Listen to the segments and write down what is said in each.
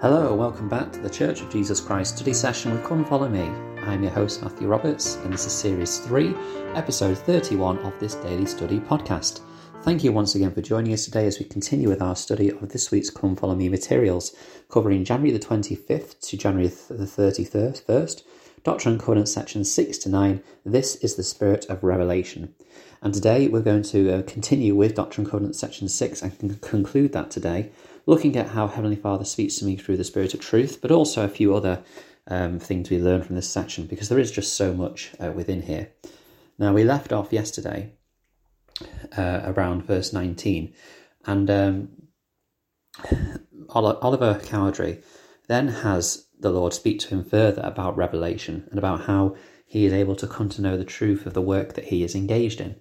Hello, welcome back to the Church of Jesus Christ study session with Come Follow Me. I'm your host, Matthew Roberts, and this is Series 3, Episode 31 of this daily study podcast. Thank you once again for joining us today as we continue with our study of this week's Come Follow Me materials, covering January the 25th to January the 31st, Doctrine and Covenants sections 6 to 9. This is the Spirit of Revelation. And today we're going to uh, continue with Doctrine and Covenants section 6 and conclude that today looking at how Heavenly Father speaks to me through the Spirit of Truth, but also a few other um, things we learn from this section because there is just so much uh, within here. Now, we left off yesterday uh, around verse 19, and um, Oliver Cowdery then has the Lord speak to him further about revelation and about how he is able to come to know the truth of the work that he is engaged in.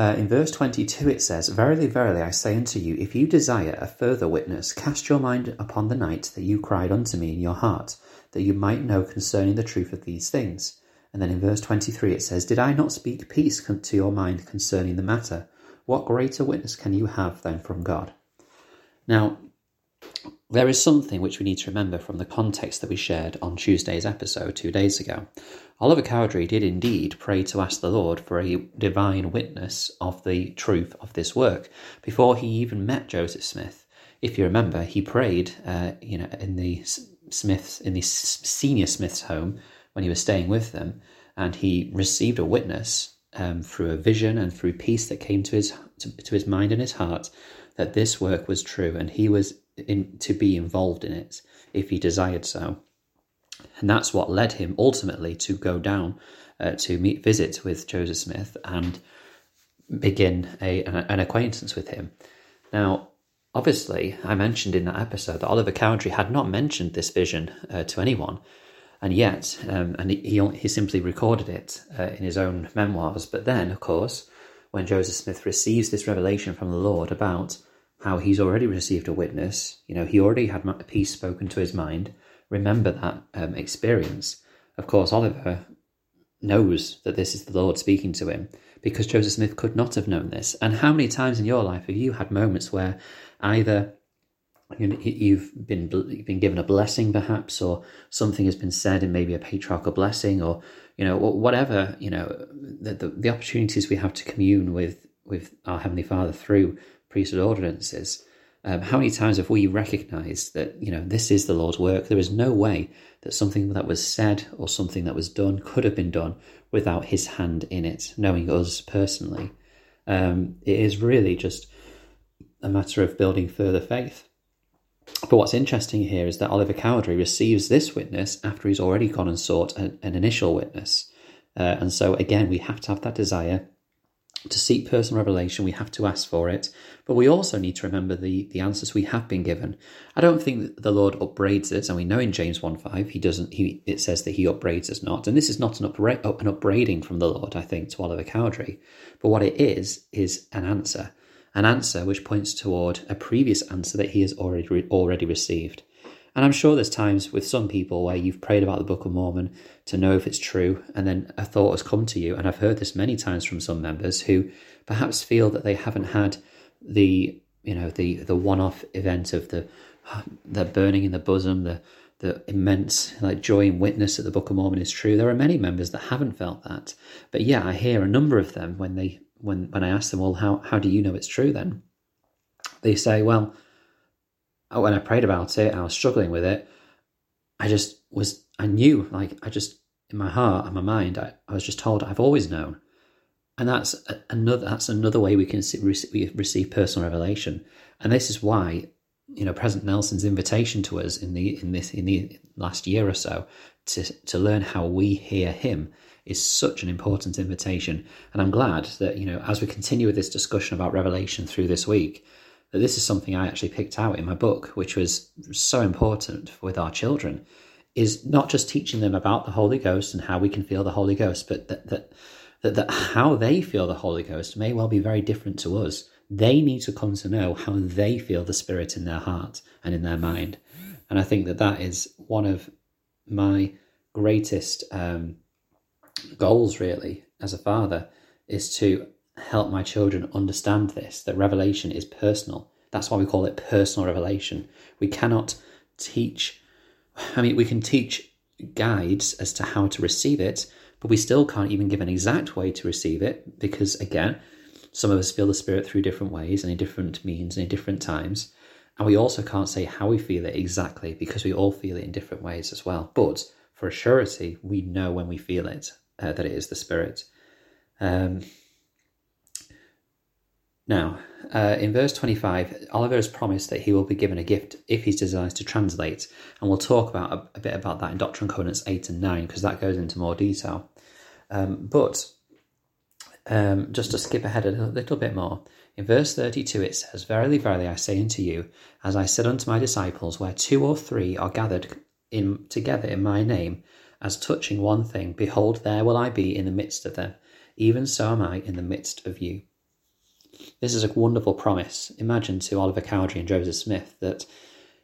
Uh, in verse 22, it says, Verily, verily, I say unto you, if you desire a further witness, cast your mind upon the night that you cried unto me in your heart, that you might know concerning the truth of these things. And then in verse 23, it says, Did I not speak peace to your mind concerning the matter? What greater witness can you have than from God? Now, there is something which we need to remember from the context that we shared on Tuesday's episode two days ago. Oliver Cowdery did indeed pray to ask the Lord for a divine witness of the truth of this work before he even met Joseph Smith. If you remember, he prayed, uh, you know, in the Smiths in the senior Smiths home when he was staying with them, and he received a witness um, through a vision and through peace that came to his to, to his mind and his heart that this work was true, and he was in, to be involved in it if he desired so. And that's what led him ultimately to go down uh, to meet, visit with Joseph Smith and begin a, an, an acquaintance with him. Now, obviously, I mentioned in that episode that Oliver Cowdery had not mentioned this vision uh, to anyone, and yet, um, and he, he simply recorded it uh, in his own memoirs. But then, of course, when Joseph Smith receives this revelation from the Lord about how he's already received a witness. You know, he already had peace spoken to his mind. Remember that um, experience. Of course, Oliver knows that this is the Lord speaking to him because Joseph Smith could not have known this. And how many times in your life have you had moments where either you've been been given a blessing, perhaps, or something has been said in maybe a patriarchal blessing, or you know whatever you know the, the, the opportunities we have to commune with with our heavenly Father through priesthood ordinances, um, how many times have we recognized that, you know, this is the Lord's work? There is no way that something that was said or something that was done could have been done without his hand in it, knowing us personally. Um, it is really just a matter of building further faith. But what's interesting here is that Oliver Cowdery receives this witness after he's already gone and sought an, an initial witness. Uh, and so, again, we have to have that desire to seek personal revelation, we have to ask for it, but we also need to remember the, the answers we have been given. I don't think the Lord upbraids us, and we know in James 1 5, he doesn't, he, it says that he upbraids us not. And this is not an, upbra- an upbraiding from the Lord, I think, to Oliver Cowdery. But what it is, is an answer. An answer which points toward a previous answer that he has already, re- already received. And I'm sure there's times with some people where you've prayed about the Book of Mormon to know if it's true, and then a thought has come to you. And I've heard this many times from some members who perhaps feel that they haven't had the you know the the one-off event of the the burning in the bosom, the the immense like joy and witness that the Book of Mormon is true. There are many members that haven't felt that, but yeah, I hear a number of them when they when when I ask them, well, how how do you know it's true? Then they say, well Oh, when I prayed about it, I was struggling with it. I just was, I knew, like, I just, in my heart and my mind, I, I was just told I've always known. And that's another, that's another way we can receive personal revelation. And this is why, you know, President Nelson's invitation to us in the, in this, in the last year or so to, to learn how we hear him is such an important invitation. And I'm glad that, you know, as we continue with this discussion about revelation through this week, this is something I actually picked out in my book, which was so important with our children, is not just teaching them about the Holy Ghost and how we can feel the Holy Ghost, but that that that, that how they feel the Holy Ghost may well be very different to us. They need to come to know how they feel the Spirit in their heart and in their mind, and I think that that is one of my greatest um, goals, really, as a father, is to help my children understand this that revelation is personal. That's why we call it personal revelation. We cannot teach, I mean, we can teach guides as to how to receive it, but we still can't even give an exact way to receive it because, again, some of us feel the Spirit through different ways and in different means and in different times. And we also can't say how we feel it exactly because we all feel it in different ways as well. But for a surety, we know when we feel it uh, that it is the Spirit. Um, now, uh, in verse 25, Oliver has promised that he will be given a gift if he desires to translate, and we'll talk about a, a bit about that in Doctrine and Covenants 8 and 9 because that goes into more detail. Um, but um, just to skip ahead a little bit more, in verse 32 it says, Verily, verily, I say unto you, as I said unto my disciples, where two or three are gathered in together in my name, as touching one thing, behold, there will I be in the midst of them. Even so am I in the midst of you. This is a wonderful promise. Imagine to Oliver Cowdery and Joseph Smith that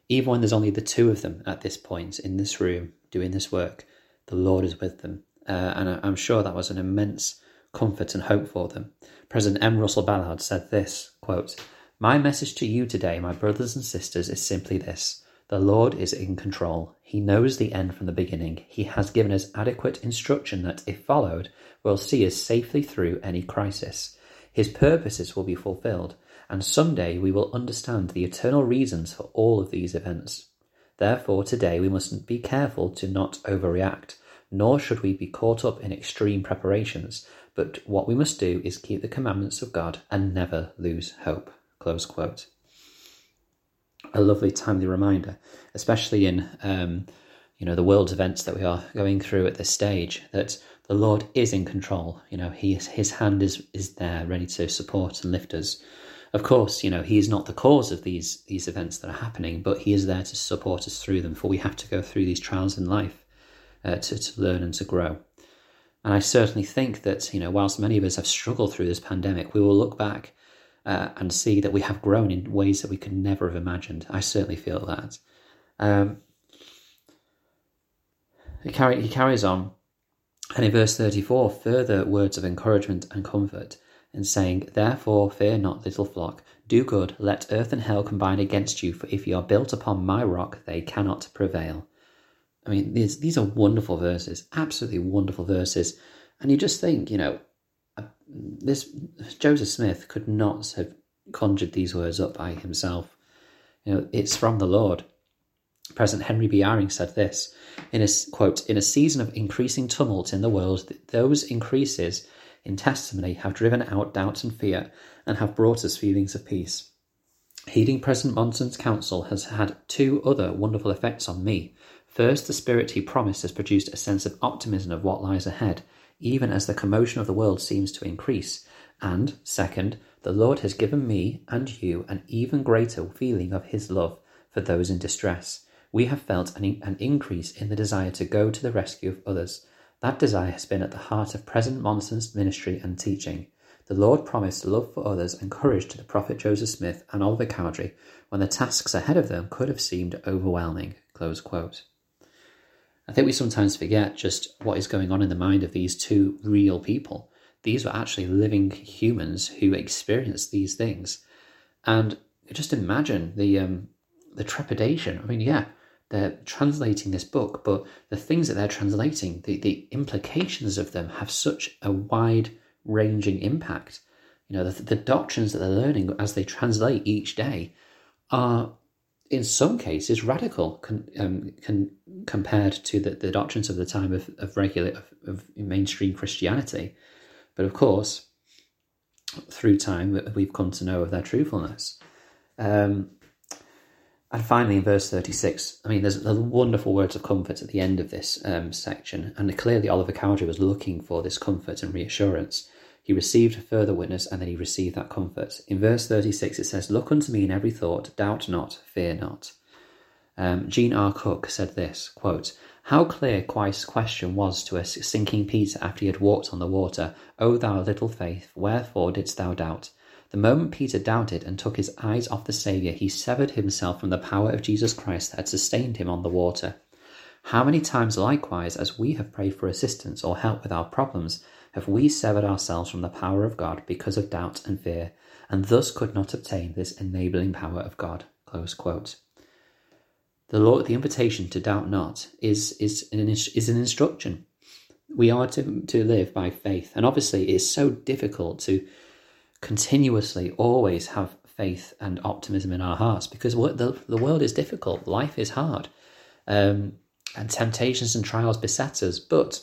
even when there's only the two of them at this point in this room doing this work, the Lord is with them. Uh, and I'm sure that was an immense comfort and hope for them. President M. Russell Ballard said this quote, My message to you today, my brothers and sisters, is simply this. The Lord is in control. He knows the end from the beginning. He has given us adequate instruction that, if followed, will see us safely through any crisis. His purposes will be fulfilled, and someday we will understand the eternal reasons for all of these events. Therefore, today we must be careful to not overreact, nor should we be caught up in extreme preparations, but what we must do is keep the commandments of God and never lose hope. Close quote. A lovely timely reminder, especially in um, you know the world's events that we are going through at this stage, that the Lord is in control. You know, he is, his hand is is there, ready to support and lift us. Of course, you know he is not the cause of these these events that are happening, but he is there to support us through them. For we have to go through these trials in life uh, to to learn and to grow. And I certainly think that you know, whilst many of us have struggled through this pandemic, we will look back uh, and see that we have grown in ways that we could never have imagined. I certainly feel that. Um, he, carry, he carries on and in verse 34, further words of encouragement and comfort, and saying, Therefore fear not, little flock, do good, let earth and hell combine against you, for if you are built upon my rock, they cannot prevail. I mean, these, these are wonderful verses, absolutely wonderful verses. And you just think, you know, uh, this Joseph Smith could not have conjured these words up by himself. You know, it's from the Lord. President Henry B. Eyring said this in a quote, in a season of increasing tumult in the world, those increases in testimony have driven out doubt and fear and have brought us feelings of peace. Heeding President Monson's counsel has had two other wonderful effects on me. First, the spirit he promised has produced a sense of optimism of what lies ahead, even as the commotion of the world seems to increase. And, second, the Lord has given me and you an even greater feeling of his love for those in distress we have felt an, an increase in the desire to go to the rescue of others. That desire has been at the heart of President Monson's ministry and teaching. The Lord promised love for others and courage to the prophet Joseph Smith and Oliver Cowdery when the tasks ahead of them could have seemed overwhelming. I think we sometimes forget just what is going on in the mind of these two real people. These were actually living humans who experienced these things. And just imagine the um, the trepidation. I mean, yeah, they're translating this book, but the things that they're translating, the, the implications of them have such a wide ranging impact. You know, the, the doctrines that they're learning as they translate each day are, in some cases, radical con, um, con, compared to the, the doctrines of the time of, of regular, of, of mainstream Christianity. But of course, through time, we've come to know of their truthfulness. Um, and finally, in verse 36, I mean, there's, wonderful words of comfort at the end of this um, section, and clearly Oliver Cowdery was looking for this comfort and reassurance. He received further witness, and then he received that comfort. In verse 36, it says, Look unto me in every thought, doubt not, fear not. Um, Gene R. Cook said this, quote, How clear Christ's question was to a sinking Peter after he had walked on the water, O thou little faith, wherefore didst thou doubt? The moment Peter doubted and took his eyes off the Saviour, he severed himself from the power of Jesus Christ that had sustained him on the water. How many times, likewise, as we have prayed for assistance or help with our problems, have we severed ourselves from the power of God because of doubt and fear, and thus could not obtain this enabling power of God? The Lord, the invitation to doubt not is is an is an instruction. We are to to live by faith, and obviously, it's so difficult to continuously always have faith and optimism in our hearts because the the world is difficult, life is hard, um, and temptations and trials beset us. But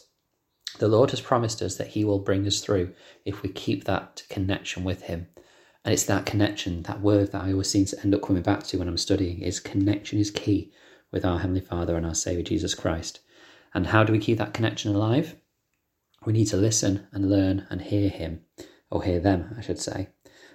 the Lord has promised us that He will bring us through if we keep that connection with Him. And it's that connection, that word that I always seem to end up coming back to when I'm studying is connection is key with our Heavenly Father and our Saviour Jesus Christ. And how do we keep that connection alive? We need to listen and learn and hear Him, or hear them, I should say.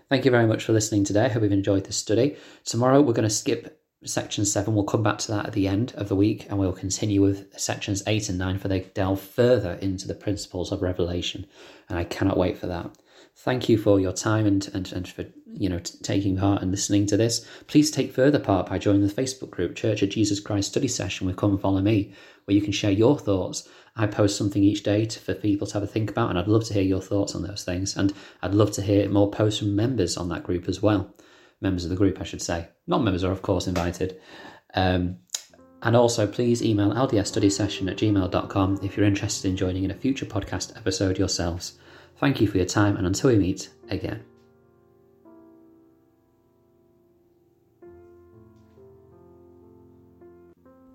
Thank you very much for listening today. I hope you've enjoyed this study. Tomorrow we're going to skip section 7. We'll come back to that at the end of the week and we'll continue with sections 8 and 9 for they delve further into the principles of Revelation. And I cannot wait for that thank you for your time and, and, and for you know t- taking part and listening to this please take further part by joining the facebook group church of jesus christ study session with come and follow me where you can share your thoughts i post something each day to, for people to have a think about and i'd love to hear your thoughts on those things and i'd love to hear more posts from members on that group as well members of the group i should say non-members are of course invited um, and also, please email ldsstudysession at gmail.com if you're interested in joining in a future podcast episode yourselves. Thank you for your time, and until we meet again.